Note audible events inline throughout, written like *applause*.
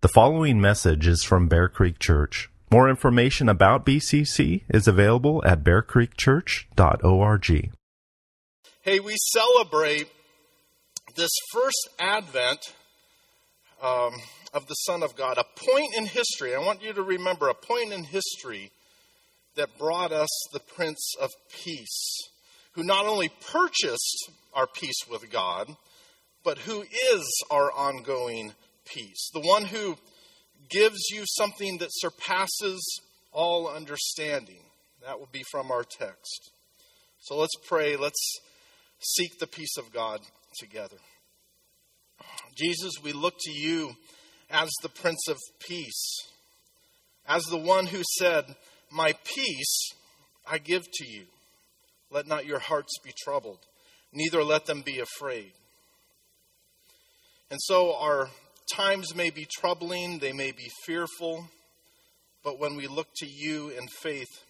The following message is from Bear Creek Church. More information about BCC is available at bearcreekchurch.org. Hey, we celebrate this first advent um, of the Son of God, a point in history. I want you to remember a point in history that brought us the Prince of Peace, who not only purchased our peace with God, but who is our ongoing peace. The one who gives you something that surpasses all understanding. That will be from our text. So let's pray. Let's seek the peace of God together. Jesus, we look to you as the Prince of Peace, as the one who said, My peace I give to you. Let not your hearts be troubled, neither let them be afraid. And so our times may be troubling, they may be fearful, but when we look to you in faith,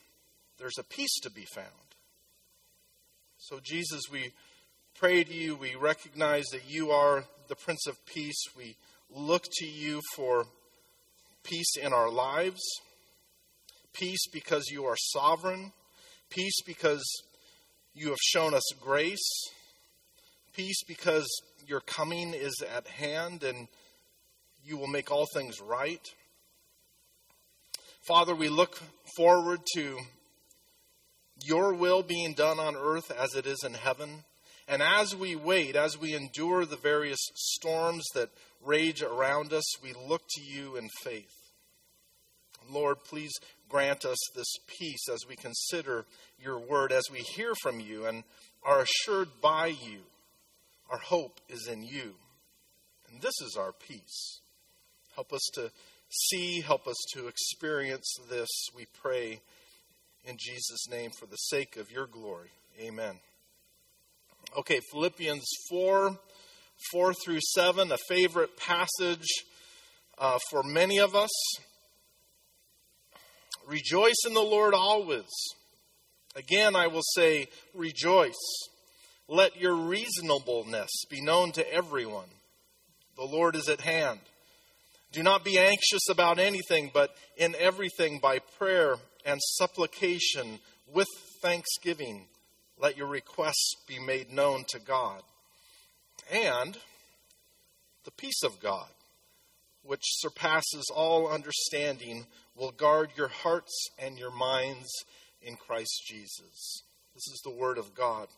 there's a peace to be found. So, Jesus, we pray to you. We recognize that you are the Prince of Peace. We look to you for peace in our lives, peace because you are sovereign, peace because you have shown us grace, peace because your coming is at hand and you will make all things right. Father, we look forward to your will being done on earth as it is in heaven. And as we wait, as we endure the various storms that rage around us, we look to you in faith. Lord, please grant us this peace as we consider your word, as we hear from you and are assured by you. Our hope is in you. And this is our peace. Help us to see, help us to experience this, we pray in Jesus' name for the sake of your glory. Amen. Okay, Philippians 4 4 through 7, a favorite passage uh, for many of us. Rejoice in the Lord always. Again, I will say, rejoice. Let your reasonableness be known to everyone. The Lord is at hand. Do not be anxious about anything, but in everything by prayer and supplication with thanksgiving, let your requests be made known to God. And the peace of God, which surpasses all understanding, will guard your hearts and your minds in Christ Jesus. This is the Word of God.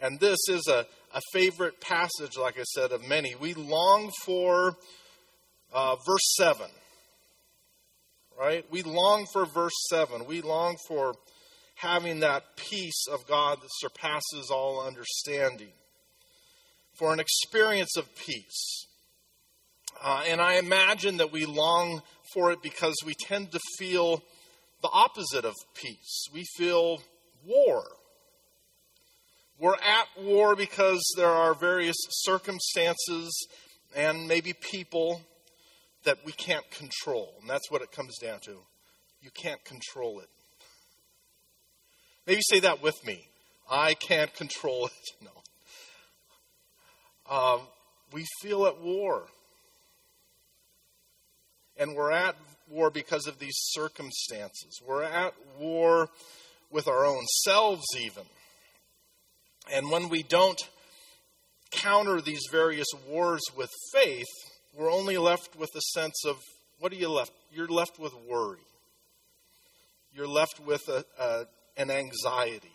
And this is a, a favorite passage, like I said, of many. We long for uh, verse 7. Right? We long for verse 7. We long for having that peace of God that surpasses all understanding, for an experience of peace. Uh, and I imagine that we long for it because we tend to feel the opposite of peace. We feel war. We're at war because there are various circumstances and maybe people that we can't control. And that's what it comes down to. You can't control it. Maybe say that with me. I can't control it. *laughs* No. Um, we feel at war. And we're at war because of these circumstances. We're at war with our own selves, even. And when we don't counter these various wars with faith, we're only left with a sense of what are you left? You're left with worry. You're left with a, a, an anxiety.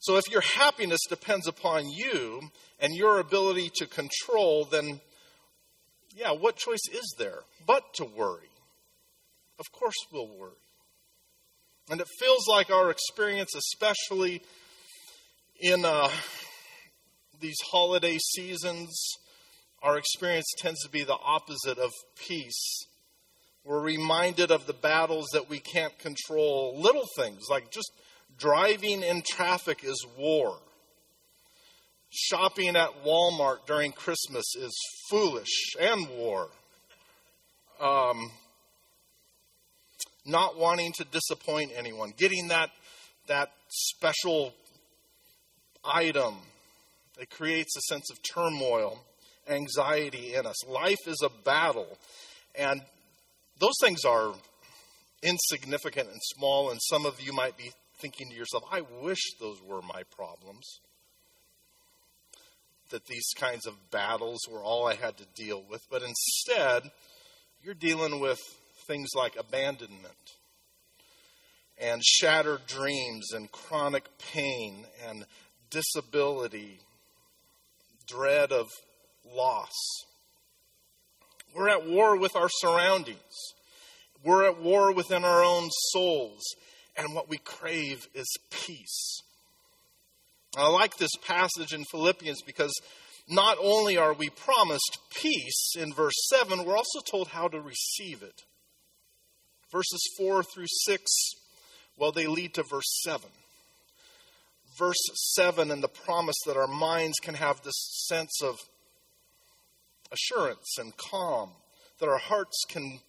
So if your happiness depends upon you and your ability to control, then yeah, what choice is there but to worry? Of course we'll worry. And it feels like our experience, especially in uh, these holiday seasons, our experience tends to be the opposite of peace. We're reminded of the battles that we can't control. Little things like just driving in traffic is war. Shopping at Walmart during Christmas is foolish and war. Um, not wanting to disappoint anyone, getting that, that special item, it creates a sense of turmoil anxiety in us. Life is a battle. And those things are insignificant and small, and some of you might be thinking to yourself, I wish those were my problems. That these kinds of battles were all I had to deal with. But instead, you're dealing with things like abandonment and shattered dreams and chronic pain and disability, dread of loss. We're at war with our surroundings. We're at war within our own souls. And what we crave is peace. I like this passage in Philippians because not only are we promised peace in verse 7, we're also told how to receive it. Verses 4 through 6, well, they lead to verse 7. Verse 7 and the promise that our minds can have this sense of assurance and calm, that our hearts can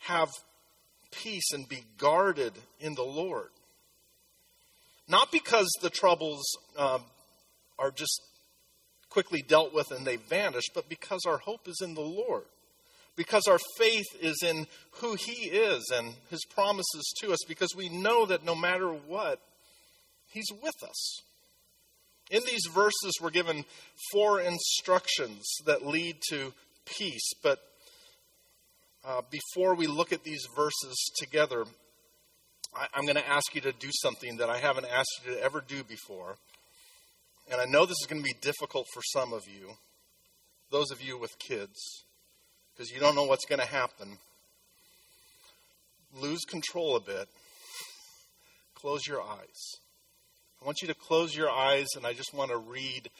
have peace and be guarded in the Lord. Not because the troubles um, are just quickly dealt with and they vanish, but because our hope is in the Lord. Because our faith is in who He is and His promises to us, because we know that no matter what, He's with us. In these verses, we're given four instructions that lead to peace. But uh, before we look at these verses together, I, I'm going to ask you to do something that I haven't asked you to ever do before. And I know this is going to be difficult for some of you, those of you with kids, because you don't know what's going to happen. Lose control a bit. Close your eyes. I want you to close your eyes and I just want to read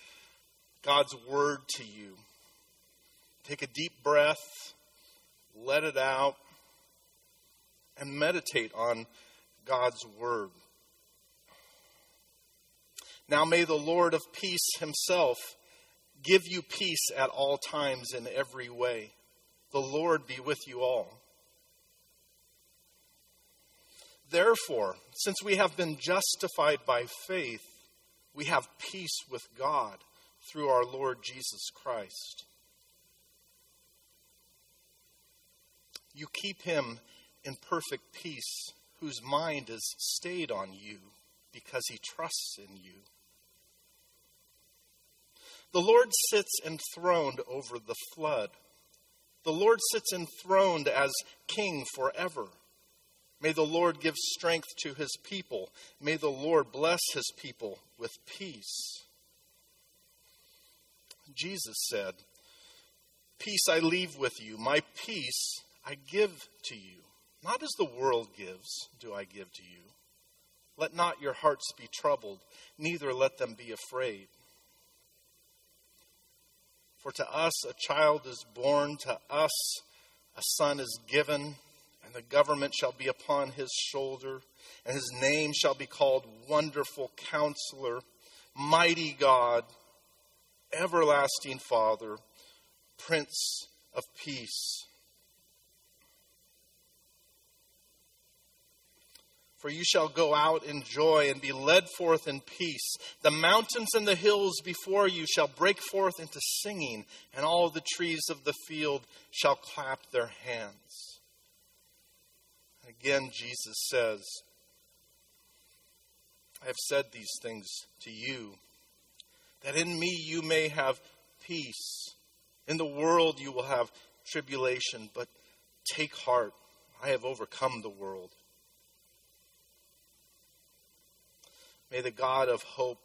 God's word to you. Take a deep breath, let it out, and meditate on God's word. Now may the Lord of peace himself give you peace at all times in every way. The Lord be with you all. Therefore, since we have been justified by faith, we have peace with God through our Lord Jesus Christ. You keep him in perfect peace, whose mind is stayed on you because he trusts in you. The Lord sits enthroned over the flood. The Lord sits enthroned as king forever. May the Lord give strength to his people. May the Lord bless his people with peace. Jesus said, Peace I leave with you, my peace I give to you. Not as the world gives, do I give to you. Let not your hearts be troubled, neither let them be afraid. For to us a child is born, to us a son is given and the government shall be upon his shoulder, and his name shall be called Wonderful Counselor, Mighty God, Everlasting Father, Prince of Peace. For you shall go out in joy and be led forth in peace. The mountains and the hills before you shall break forth into singing, and all the trees of the field shall clap their hands. Again, Jesus says, I have said these things to you, that in me you may have peace. In the world you will have tribulation, but take heart. I have overcome the world. May the God of hope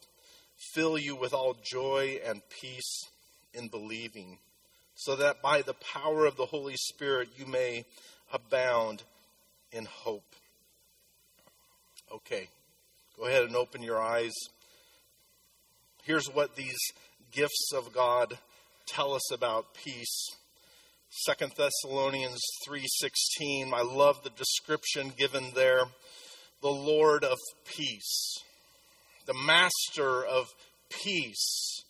fill you with all joy and peace in believing, so that by the power of the Holy Spirit you may abound in hope. Okay, go ahead and open your eyes. Here's what these gifts of God tell us about peace. Second Thessalonians 3:16. I love the description given there. The Lord of peace. The master of peace.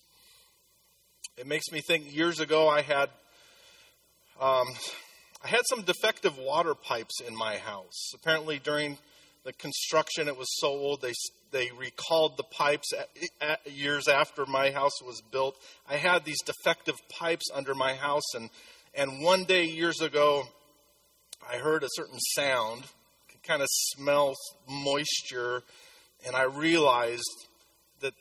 It makes me think years ago I had um, I had some defective water pipes in my house. Apparently, during the construction. It was so old they they recalled the pipes years after my house was built. I had these defective pipes under my house, and and one day years ago, I heard a certain sound, kind of smell moisture, and I realized that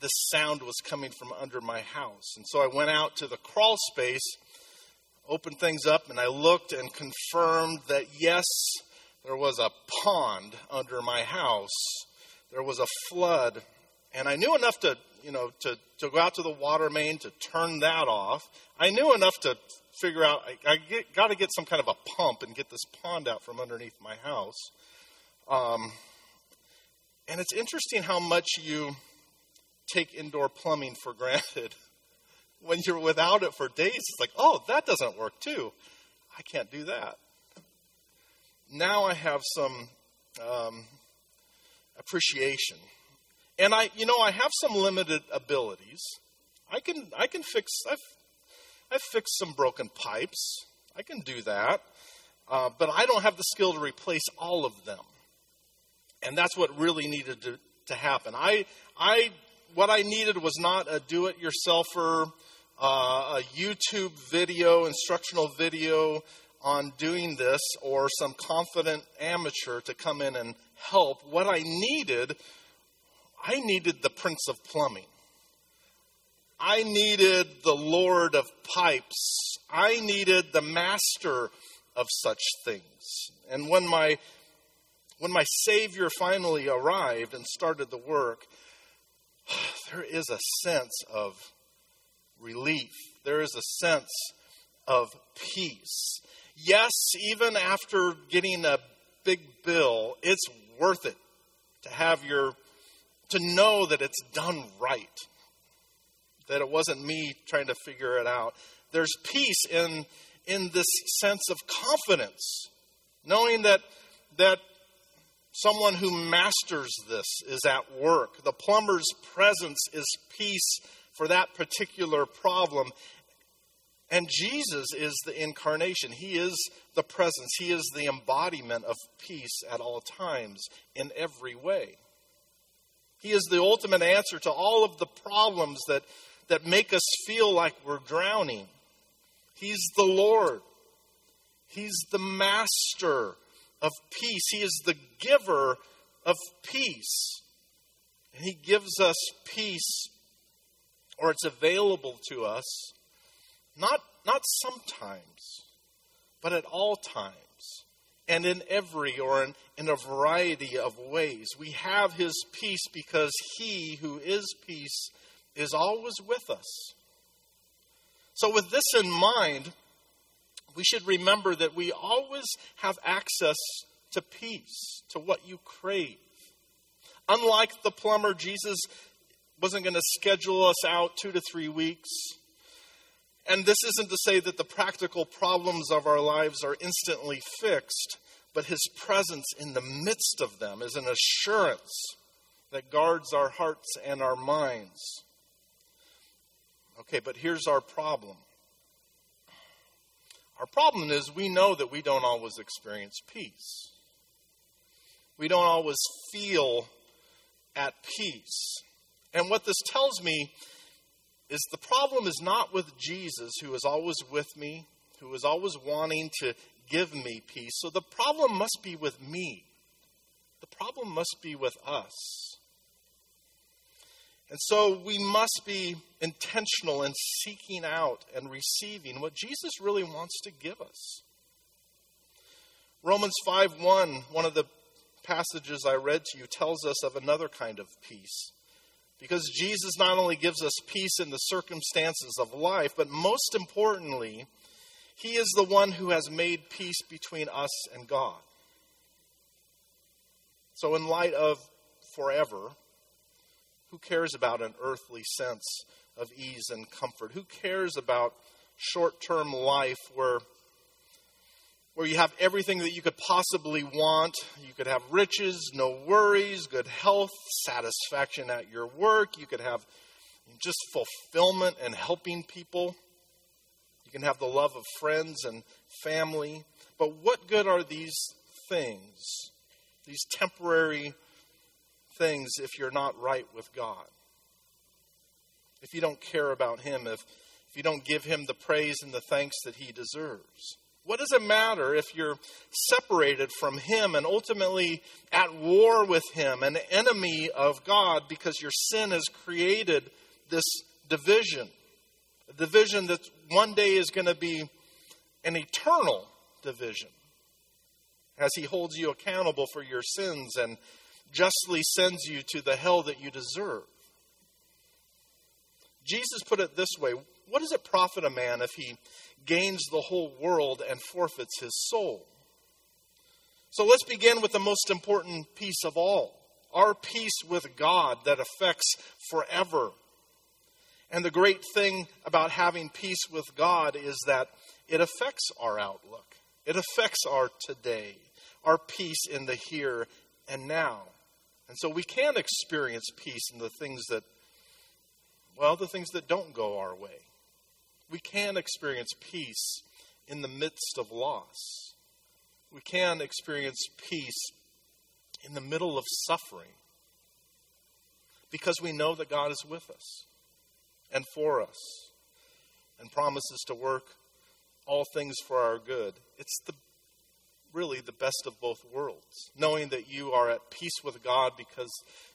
the sound was coming from under my house. And so I went out to the crawl space, opened things up, and I looked and confirmed that yes, there was a pond under my house. There was a flood. And I knew enough to, you know, to, to go out to the water main to turn that off. I knew enough to figure out I, I got to get some kind of a pump and get this pond out from underneath my house. Um, and it's interesting how much you take indoor plumbing for granted. *laughs* when you're without it for days, it's like, oh, that doesn't work too. I can't do that. Now I have some um, appreciation, and I, you know, I have some limited abilities. I can, I can fix. I've, I've fixed some broken pipes. I can do that, uh, but I don't have the skill to replace all of them. And that's what really needed to, to happen. I, I, what I needed was not a do-it-yourselfer, uh, a YouTube video, instructional video on doing this, or some confident amateur to come in and help. What I needed, I needed the Prince of Plumbing. I needed the Lord of Pipes. I needed the Master of such things. And when my when my Savior finally arrived and started the work, *sighs* there is a sense of relief. There is a sense of peace. Yes, even after getting a big bill, it's worth it to have your, to know that it's done right. That it wasn't me trying to figure it out. There's peace in, in this sense of confidence, knowing that, that Someone who masters this is at work. The plumber's presence is peace for that particular problem. And Jesus is the incarnation. He is the presence. He is the embodiment of peace at all times in every way. He is the ultimate answer to all of the problems that, that make us feel like we're drowning. He's the Lord. He's the master of peace. He is the giver of peace. And He gives us peace, or it's available to us, not, not sometimes, but at all times. And in every or in, in a variety of ways. We have His peace because He who is peace is always with us. So, with this in mind, we should remember that we always have access to peace, to what you crave. Unlike the plumber, Jesus wasn't going to schedule us out two to three weeks. And this isn't to say that the practical problems of our lives are instantly fixed, but his presence in the midst of them is an assurance that guards our hearts and our minds. Okay, but here's our problem our problem is we know that we don't always experience peace. We don't always feel at peace. And what this tells me is the problem is not with Jesus, who is always with me, who is always wanting to give me peace. So the problem must be with me. The problem must be with us. And so we must be intentional in seeking out and receiving what Jesus really wants to give us. Romans 5 1, one of the passages I read to you, tells us of another kind of peace. Because Jesus not only gives us peace in the circumstances of life, but most importantly, He is the one who has made peace between us and God. So, in light of forever, who cares about an earthly sense of ease and comfort? Who cares about short term life where, where you have everything that you could possibly want? You could have riches, no worries, good health, satisfaction at your work. You could have just fulfillment and helping people. You can have the love of friends and family. But what good are these things these temporary things if you're not right with God. If you don't care about Him, if, if you don't give Him the praise and the thanks that He deserves. What does it matter if you're separated from Him and ultimately at war with Him, an enemy of God, because your sin has created this division? A division that one day is going to be an eternal division as He holds you accountable for your sins and justly sends you to the hell that you deserve. Jesus put it this way What does it profit a man if he gains the whole world and forfeits his soul? So let's begin with the most important piece of all our peace with God that affects forever. And the great thing about having peace with God is that it affects our outlook, it affects our today, our peace in the here and now. And so we can experience peace in the things that, well, the things that don't go our way. We can experience peace in the midst of loss. We can experience peace in the middle of suffering because we know that God is with us and for us and promises to work all things for our good. It's the really the best of both worlds, knowing that you are at peace with God because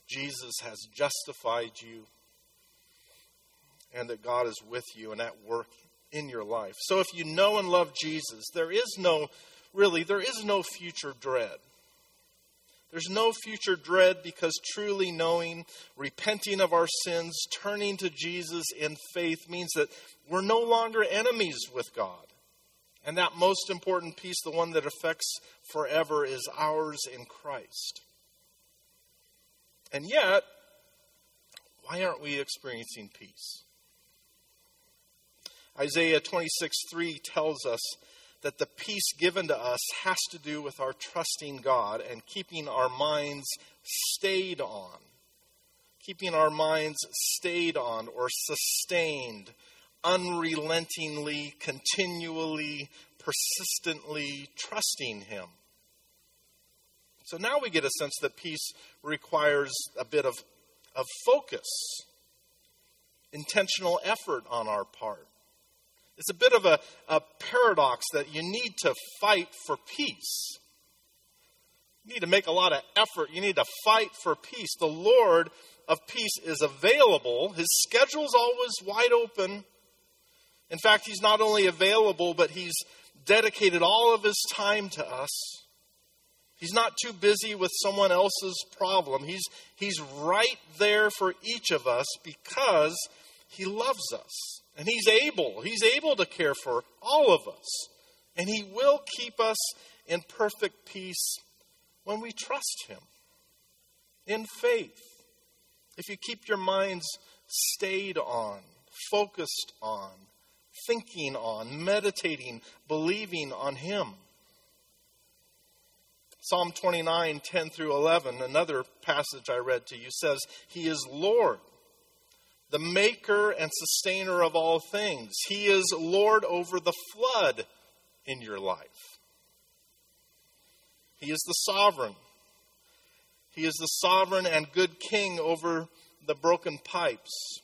Jesus has justified you and that God is with you and at work in your life. So if you know and love Jesus, there is no, really, there is no future dread. There's no future dread because truly knowing, repenting of our sins, turning to Jesus in faith means that we're no longer enemies with God. And that most important piece, the one that affects forever, is ours in Christ. And yet, why aren't we experiencing peace? Isaiah 26 3 tells us that the peace given to us has to do with our trusting God and keeping our minds stayed on. Keeping our minds stayed on or sustained unrelentingly, continually, persistently trusting Him. So now we get a sense that peace requires a bit of, of focus, intentional effort on our part. It's a bit of a, a paradox that you need to fight for peace. You need to make a lot of effort. You need to fight for peace. The Lord of peace is available, His schedule's always wide open. In fact, he's not only available, but he's dedicated all of his time to us. He's not too busy with someone else's problem. He's, he's right there for each of us because he loves us. And he's able. He's able to care for all of us. And he will keep us in perfect peace when we trust him in faith. If you keep your minds stayed on, focused on, thinking on, meditating, believing on Him. Psalm 29, 10 through 11, another passage I read to you, says, He is Lord, the maker and sustainer of all things. He is Lord over the flood in your life. He is the sovereign. He is the sovereign and good king over the broken pipes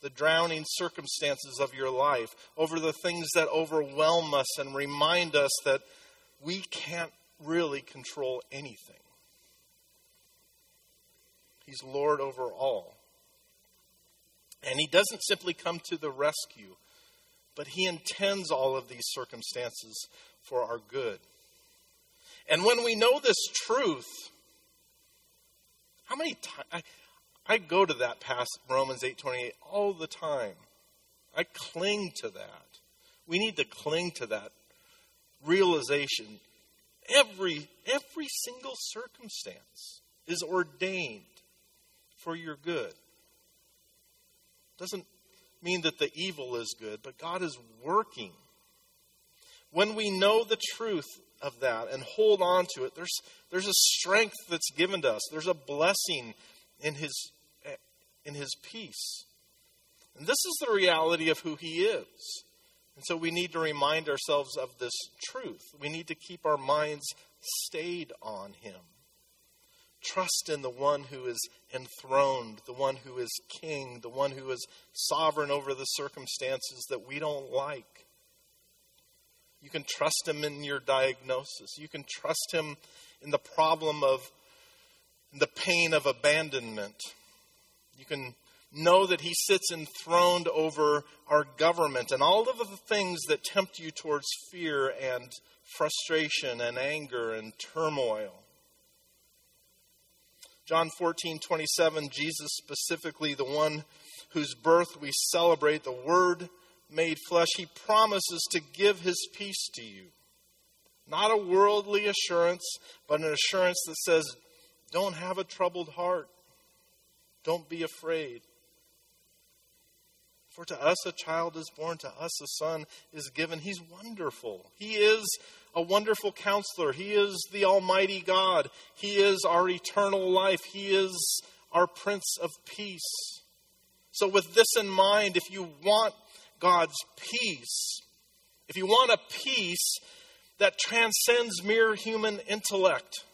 the drowning circumstances of your life, over the things that overwhelm us and remind us that we can't really control anything. He's Lord over all. And He doesn't simply come to the rescue, but He intends all of these circumstances for our good. And when we know this truth, how many times I go to that passage, Romans 8:28, all the time. I cling to that. We need to cling to that realization. Every every single circumstance is ordained for your good. Doesn't mean that the evil is good, but God is working. When we know the truth of that and hold on to it, there's, there's a strength that's given to us. There's a blessing in His in his peace. And this is the reality of who he is. And so we need to remind ourselves of this truth. We need to keep our minds stayed on him. Trust in the one who is enthroned, the one who is king, the one who is sovereign over the circumstances that we don't like. You can trust him in your diagnosis. You can trust him in the problem of the pain of abandonment. You can know that he sits enthroned over our government and all of the things that tempt you towards fear and frustration and anger and turmoil. John 14, 27, Jesus specifically, the one whose birth we celebrate, the Word made flesh, he promises to give his peace to you. Not a worldly assurance, but an assurance that says, don't have a troubled heart. Don't be afraid. For to us a child is born, to us a son is given. He's wonderful. He is a wonderful counselor. He is the Almighty God. He is our eternal life. He is our Prince of Peace. So, with this in mind, if you want God's peace, if you want a peace that transcends mere human intellect,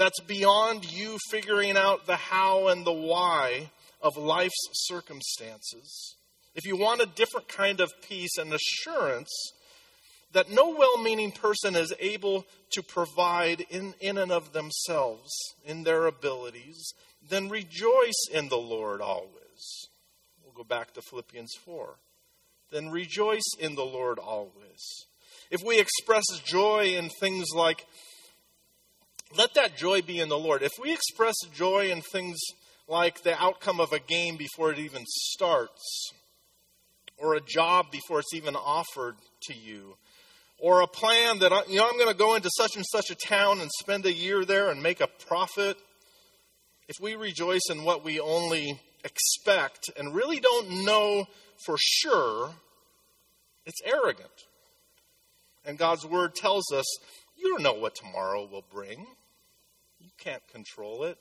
that's beyond you figuring out the how and the why of life's circumstances, if you want a different kind of peace and assurance, that no well meaning person is able to provide in, in and of themselves, in their abilities, then rejoice in the Lord always. We'll go back to Philippians 4. Then rejoice in the Lord always. If we express joy in things like, let that joy be in the Lord. If we express joy in things like the outcome of a game before it even starts, or a job before it's even offered to you, or a plan that you know I'm going to go into such and such a town and spend a year there and make a profit, if we rejoice in what we only expect and really don't know for sure, it's arrogant. And God's word tells us you don't know what tomorrow will bring. Can't control it.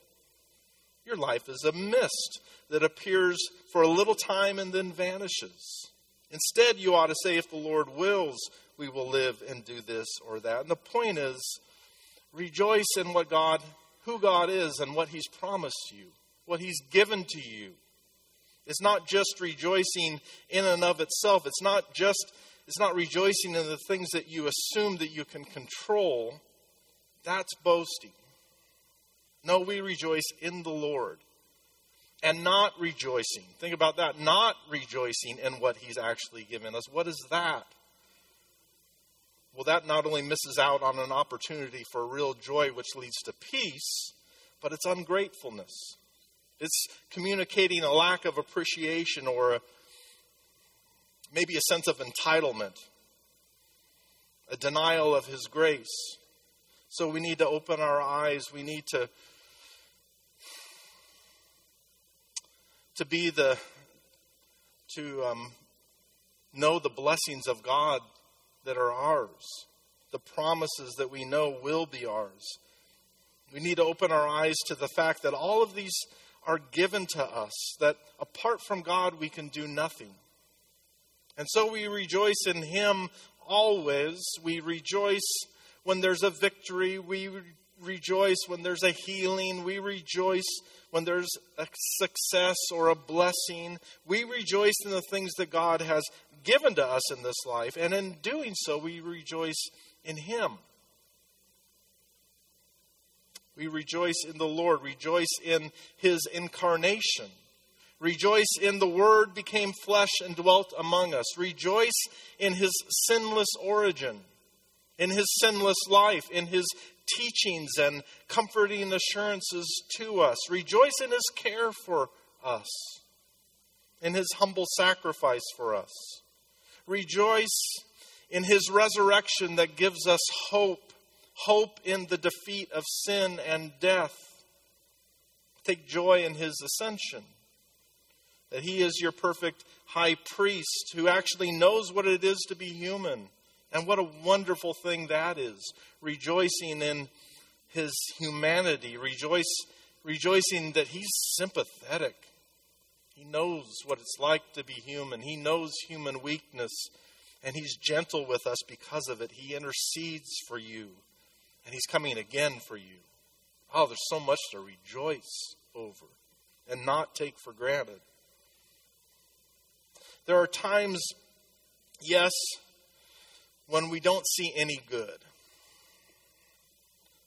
Your life is a mist that appears for a little time and then vanishes. Instead, you ought to say, if the Lord wills, we will live and do this or that. And the point is, rejoice in what God, who God is, and what He's promised you, what He's given to you. It's not just rejoicing in and of itself. It's not just it's not rejoicing in the things that you assume that you can control. That's boasting. No, we rejoice in the Lord and not rejoicing. Think about that. Not rejoicing in what He's actually given us. What is that? well, that not only misses out on an opportunity for real joy, which leads to peace, but it's ungratefulness. It's communicating a lack of appreciation or a, maybe a sense of entitlement, a denial of His grace. So we need to open our eyes. We need to to be the to um, know the blessings of God that are ours, the promises that we know will be ours. We need to open our eyes to the fact that all of these are given to us, that apart from God, we can do nothing. And so we rejoice in Him always. We rejoice when there's a victory. We rejoice when there's a healing. We rejoice when there's a success or a blessing. We rejoice in the things that God has given to us in this life, and in doing so, we rejoice in Him. We rejoice in the Lord, rejoice in His incarnation. Rejoice in the Word became flesh and dwelt among us. Rejoice in His sinless origin, in His sinless life, in His teachings and comforting assurances to us. Rejoice in His care for us, in His humble sacrifice for us. Rejoice in his resurrection that gives us hope, hope in the defeat of sin and death. Take joy in his ascension, that he is your perfect high priest who actually knows what it is to be human. And what a wonderful thing that is. Rejoicing in his humanity, rejoice, rejoicing that he's sympathetic he knows what it's like to be human. He knows human weakness, and He's gentle with us because of it. He intercedes for you, and He's coming again for you. Oh, there's so much to rejoice over and not take for granted. There are times, yes, when we don't see any good,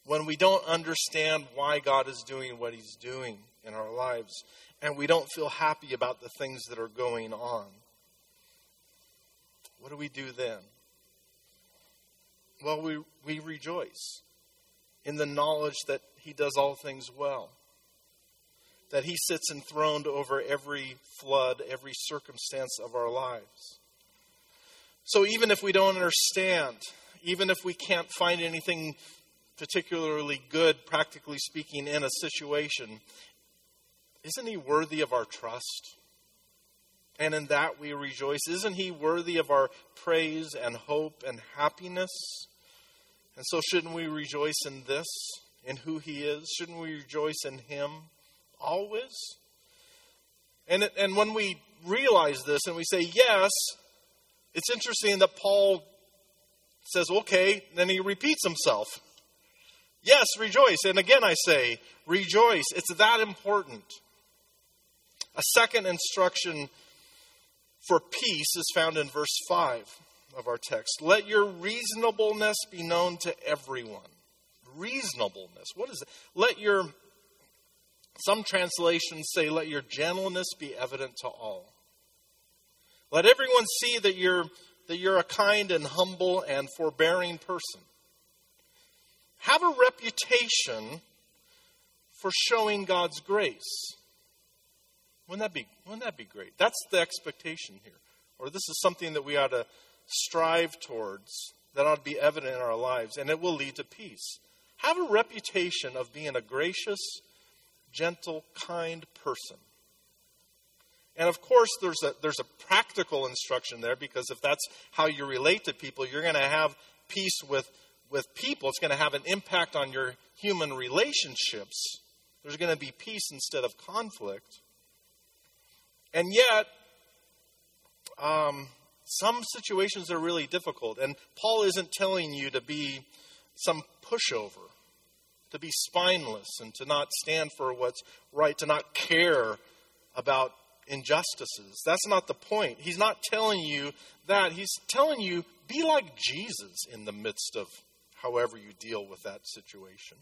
when we don't understand why God is doing what He's doing in our lives, and we don't feel happy about the things that are going on. What do we do then? Well, we, we rejoice in the knowledge that He does all things well, that He sits enthroned over every flood, every circumstance of our lives. So even if we don't understand, even if we can't find anything particularly good, practically speaking, in a situation, isn't He worthy of our trust? And in that we rejoice. Isn't He worthy of our praise and hope and happiness? And so, shouldn't we rejoice in this, in who He is? Shouldn't we rejoice in Him always? And, and when we realize this and we say, yes, it's interesting that Paul says, okay, then he repeats himself. Yes, rejoice. And again, I say, rejoice. It's that important. A second instruction for peace is found in verse 5 of our text. Let your reasonableness be known to everyone. Reasonableness. What is it? Let your, some translations say, let your gentleness be evident to all. Let everyone see that you're, that you're a kind and humble and forbearing person. Have a reputation for showing God's grace. Wouldn't that be, wouldn't that be great? That's the expectation here. Or this is something that we ought to strive towards, that ought to be evident in our lives, and it will lead to peace. Have a reputation of being a gracious, gentle, kind person. And of course, there's a, there's a practical instruction there because if that's how you relate to people, you're going to have peace with, with people. It's going to have an impact on your human relationships. There's going to be peace instead of conflict. And yet, um, some situations are really difficult. And Paul isn't telling you to be some pushover, to be spineless, and to not stand for what's right, to not care about injustices. That's not the point. He's not telling you that. He's telling you be like Jesus in the midst of however you deal with that situation.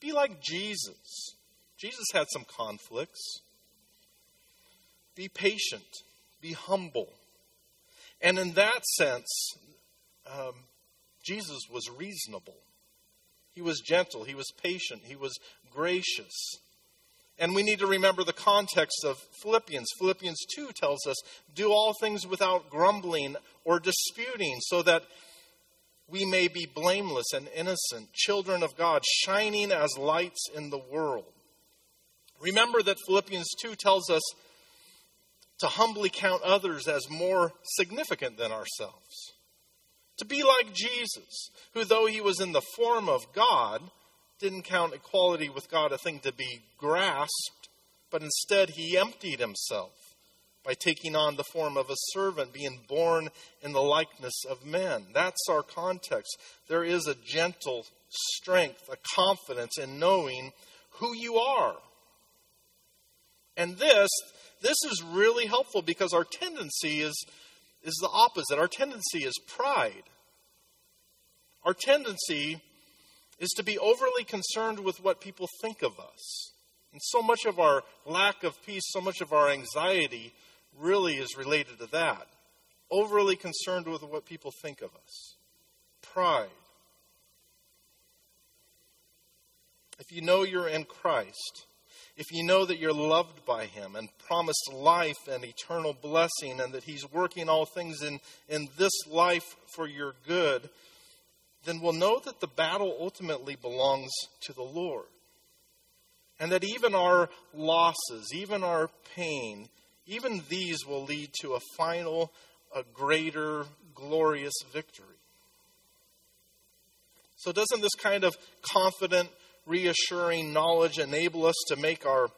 Be like Jesus. Jesus had some conflicts. Be patient, be humble. And in that sense, um, Jesus was reasonable. He was gentle, he was patient, he was gracious. And we need to remember the context of Philippians. Philippians 2 tells us, Do all things without grumbling or disputing, so that we may be blameless and innocent, children of God, shining as lights in the world. Remember that Philippians 2 tells us to humbly count others as more significant than ourselves. To be like Jesus, who, though he was in the form of God, didn't count equality with God a thing to be grasped, but instead he emptied himself by taking on the form of a servant, being born in the likeness of men. That's our context. There is a gentle strength, a confidence in knowing who you are. And this this is really helpful because our tendency is, is the opposite. Our tendency is pride. Our tendency is to be overly concerned with what people think of us. And so much of our lack of peace, so much of our anxiety really is related to that. Overly concerned with what people think of us. Pride. If you know you're in Christ, if you know that you're loved by Him and promised life and eternal blessing, and that He's working all things in, in this life for your good, then we'll know that the battle ultimately belongs to the Lord. And that even our losses, even our pain, even these will lead to a final, a greater, glorious victory. So, doesn't this kind of confident, reassuring knowledge enable us to make our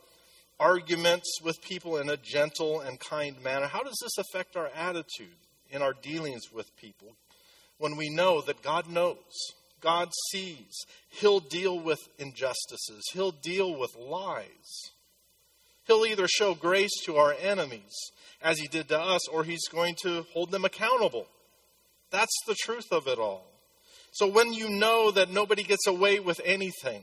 arguments with people in a gentle and kind manner? How does this affect our attitude in our dealings with people when we know that God knows? God sees. He'll deal with injustices, He'll deal with lies. He'll either show grace to our enemies, as He did to us, or He's going to hold them accountable. That's the truth of it all. So when you know that nobody gets away with anything,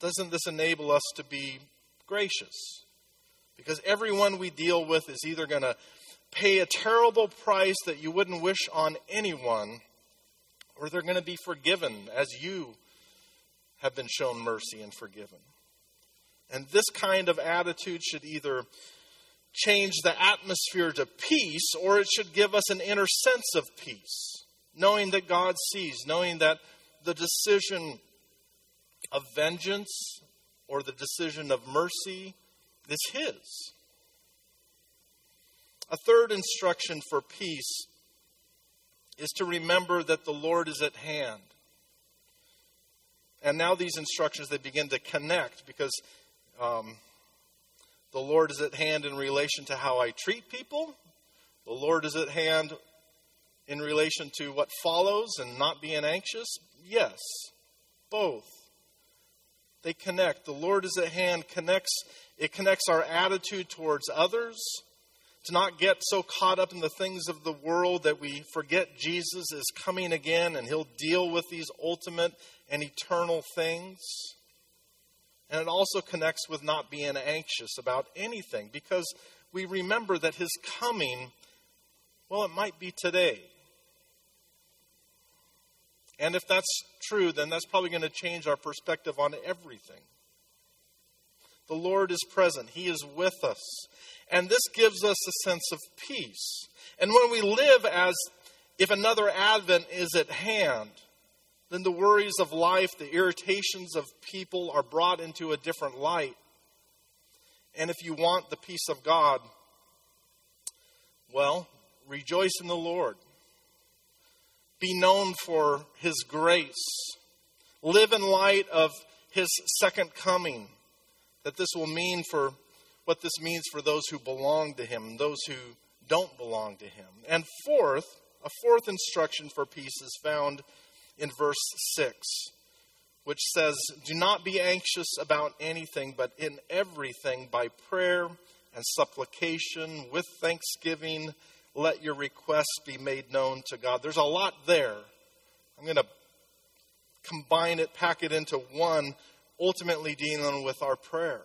doesn't this enable us to be gracious? Because everyone we deal with is either going to pay a terrible price that you wouldn't wish on anyone, or they're going to be forgiven as you have been shown mercy and forgiven. And this kind of attitude should either change the atmosphere to peace or it should give us an inner sense of peace, knowing that God sees, knowing that the decision of vengeance or the decision of mercy is His. A third instruction for peace is to remember that the Lord is at hand. And now these instructions they begin to connect because um, the Lord is at hand in relation to how I treat people. The Lord is at hand in relation to what follows and not being anxious. Yes, both. They connect. The Lord is at hand connects it connects our attitude towards others to not get so caught up in the things of the world that we forget Jesus is coming again and he'll deal with these ultimate and eternal things. And it also connects with not being anxious about anything because we remember that his coming, well, it might be today. And if that's true, then that's probably going to change our perspective on everything. The Lord is present, He is with us. And this gives us a sense of peace. And when we live as if another advent is at hand, then the worries of life, the irritations of people are brought into a different light. And if you want the peace of God, well, rejoice in the Lord. Be known for His grace. Live in light of His second coming. That this will mean for what this means for those who belong to Him, and those who don't belong to Him. And fourth, a fourth instruction for peace is found in verse 6, which says, Do not be anxious about anything, but in everything by prayer and supplication with thanksgiving, let your requests be made known to God. There's a lot there. I'm going to combine it, pack it into one, ultimately dealing with our prayer.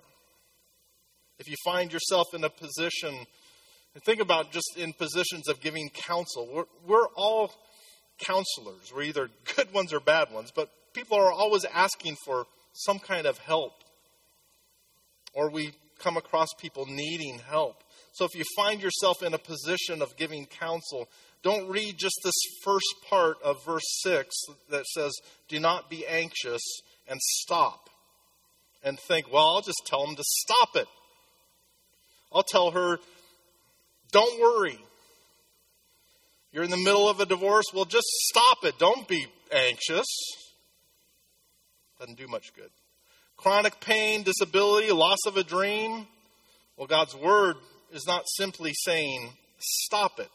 If you find yourself in a position, and think about just in positions of giving counsel, we're, we're all counselors. We're either good ones or bad ones, but people are always asking for some kind of help. Or we come across people needing help. So if you find yourself in a position of giving counsel, don't read just this first part of verse 6 that says, Do not be anxious and stop. And think, well, I'll just tell them to stop it. I'll tell her, Don't worry. You're in the middle of a divorce? Well, just stop it. Don't be anxious. Doesn't do much good. Chronic pain, disability, loss of a dream. Well, God's word is not simply saying, stop it.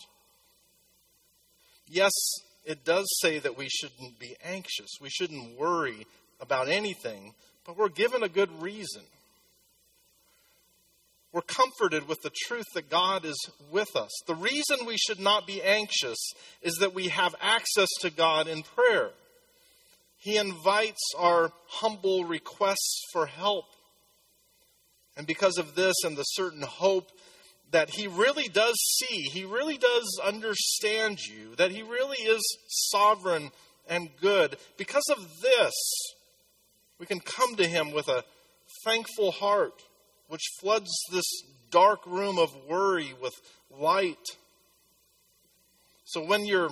Yes, it does say that we shouldn't be anxious. We shouldn't worry about anything, but we're given a good reason we're comforted with the truth that God is with us. The reason we should not be anxious is that we have access to God in prayer. He invites our humble requests for help. And because of this and the certain hope that He really does see, He really does understand you, that He really is sovereign and good, because of this, we can come to Him with a thankful heart which floods this dark room of worry with light. So when you're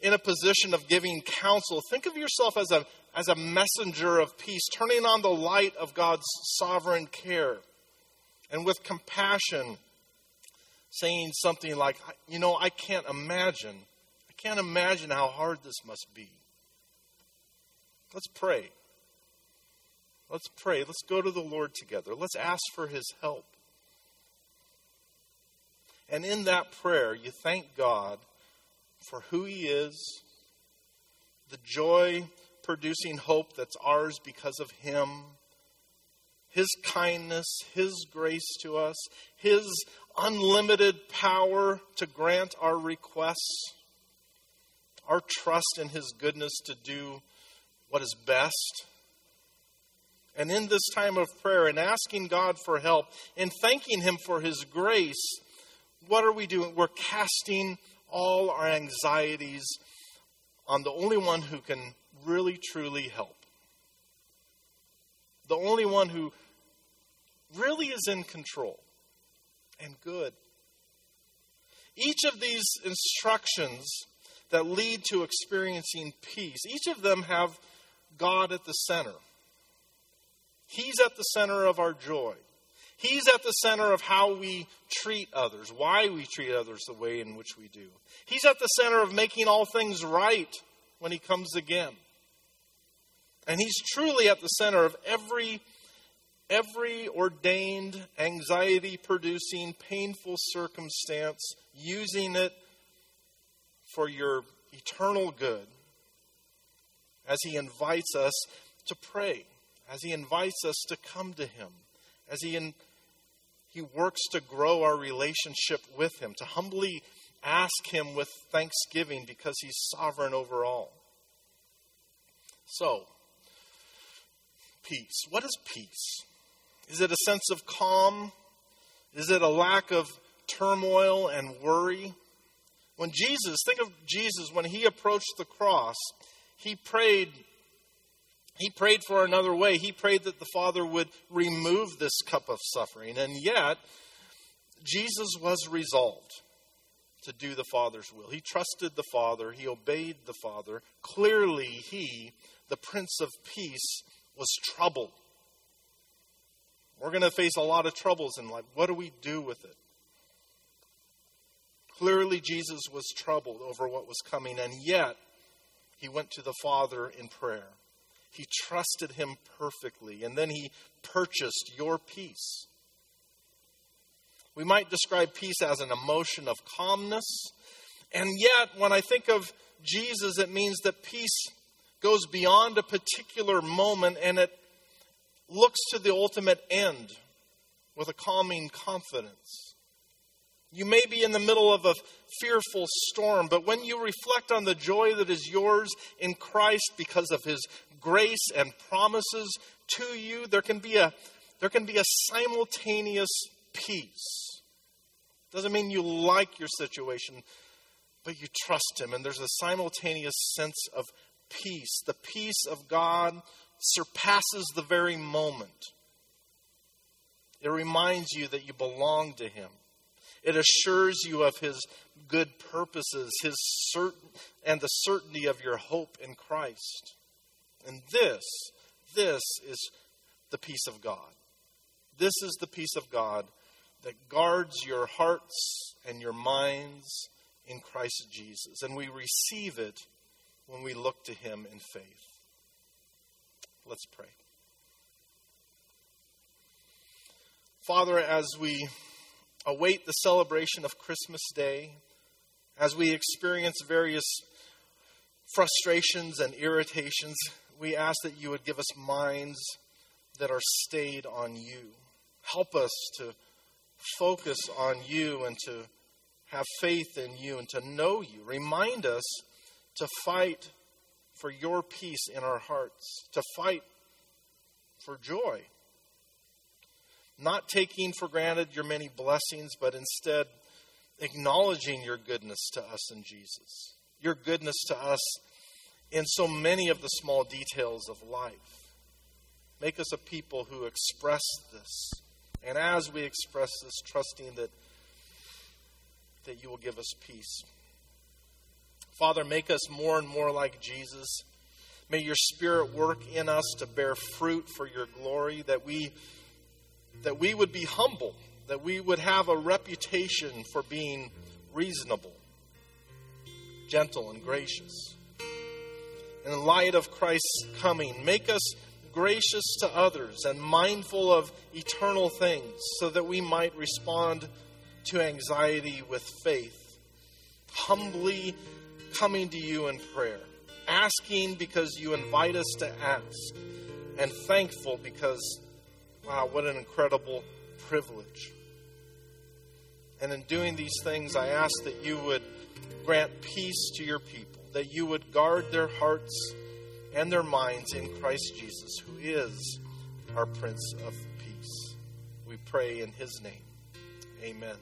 in a position of giving counsel, think of yourself as a, as a messenger of peace, turning on the light of God's sovereign care. And with compassion, saying something like, You know, I can't imagine. I can't imagine how hard this must be. Let's pray. Let's pray. Let's go to the Lord together. Let's ask for his help. And in that prayer, you thank God for who he is. the joy producing hope that's ours because of Him, His kindness, His grace to us, His unlimited power to grant our requests, our trust in His goodness to do what is best. And in this time of prayer and asking God for help and thanking Him for His grace, what are we doing? We're casting all our anxieties on the only one who can really truly help. The only one who really is in control and good. Each of these instructions that lead to experiencing peace, each of them have God at the center. He's at the center of our joy. He's at the center of how we treat others, why we treat others the way in which we do. He's at the center of making all things right when He comes again. And He's truly at the center of every, every ordained, anxiety producing, painful circumstance, using it for your eternal good as He invites us to pray, as He invites us to come to Him, as He in, he works to grow our relationship with Him, to humbly ask Him with thanksgiving because He's sovereign over all. So, peace. What is peace? Is it a sense of calm? Is it a lack of turmoil and worry? When Jesus, think of Jesus, when he approached the cross, he prayed he prayed for another way. He prayed that the Father would remove this cup of suffering. And yet, Jesus was resolved to do the Father's will. He trusted the Father, he obeyed the Father. Clearly, he, the Prince of Peace, was troubled. We're going to face a lot of troubles in life. What do we do with it? Clearly, Jesus was troubled over what was coming, and yet he went to the Father in prayer. He trusted him perfectly, and then he purchased your peace. We might describe peace as an emotion of calmness, and yet, when I think of Jesus, it means that peace goes beyond a particular moment and it looks to the ultimate end with a calming confidence. You may be in the middle of a fearful storm, but when you reflect on the joy that is yours in Christ because of his grace and promises to you, there can be a, there can be a simultaneous peace. Doesn't mean you like your situation, but you trust him, and there's a simultaneous sense of peace. The peace of God surpasses the very moment. It reminds you that you belong to him. It assures you of his good purposes, his certain and the certainty of your hope in Christ. And this, this is the peace of God. This is the peace of God that guards your hearts and your minds in Christ Jesus. And we receive it when we look to him in faith. Let's pray. Father, as we await the celebration of Christmas Day, as we experience various frustrations and irritations, we ask that you would give us minds that are stayed on you. Help us to focus on you and to have faith in you and to know you. Remind us to fight for your peace in our hearts, to fight for joy not taking for granted your many blessings, but instead acknowledging your goodness to us in Jesus, your goodness to us in so many of the small details of life. Make us a people who express this. And as we express this, trusting that, that you will give us peace. Father, make us more and more like Jesus. May your Spirit work in us to bear fruit for your glory, that we that we would be humble, that we would have a reputation for being reasonable, gentle, and gracious. In light of Christ's coming, make us gracious to others and mindful of eternal things so that we might respond to anxiety with faith, humbly coming to you in prayer, asking because you invite us to ask, and thankful because, wow, what an incredible privilege. And in doing these things, I ask that you would grant peace to your people, that you would guard their hearts and their minds in Christ Jesus, who is our Prince of Peace. We pray in his name. Amen.